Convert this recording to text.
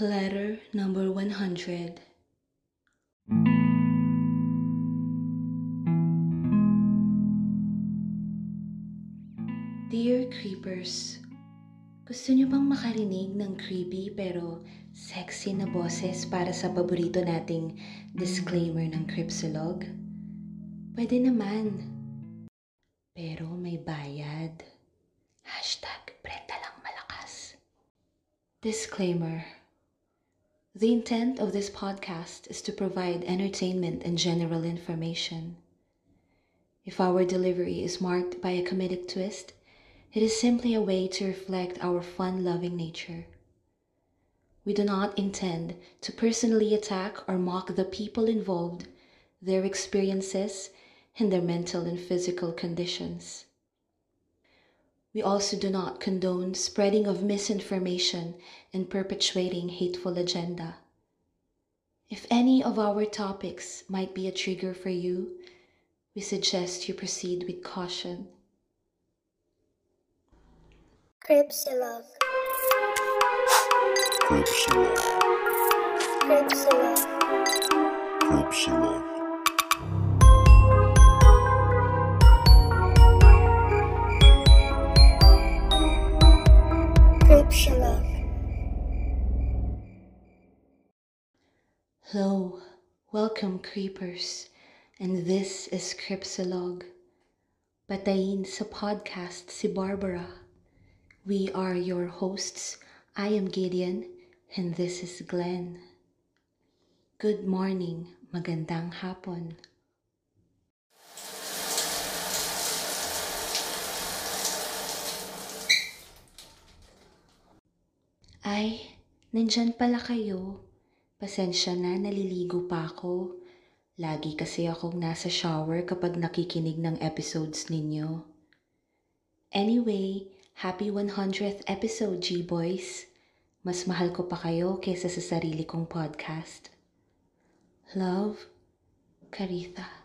Letter number 100. Dear Creepers, gusto niyo bang makarinig ng creepy pero sexy na boses para sa paborito nating disclaimer ng Cripsilog? Pwede naman. Pero may bayad. Hashtag Brenda lang malakas. Disclaimer. The intent of this podcast is to provide entertainment and general information. If our delivery is marked by a comedic twist, it is simply a way to reflect our fun loving nature. We do not intend to personally attack or mock the people involved, their experiences, and their mental and physical conditions. We also do not condone spreading of misinformation and perpetuating hateful agenda. If any of our topics might be a trigger for you, we suggest you proceed with caution. Cripsilog. Cripsilog. Cripsilog. Cripsilog. Cripsilog. Hello, welcome creepers, and this is Cripsilog. Patayin sa podcast si Barbara. We are your hosts. I am Gideon, and this is Glenn. Good morning, magandang hapon. Ay, nandyan pala kayo. Pasensya na, naliligo pa ako. Lagi kasi akong nasa shower kapag nakikinig ng episodes ninyo. Anyway, happy 100th episode, G-Boys. Mas mahal ko pa kayo kaysa sa sarili kong podcast. Love, Caritha.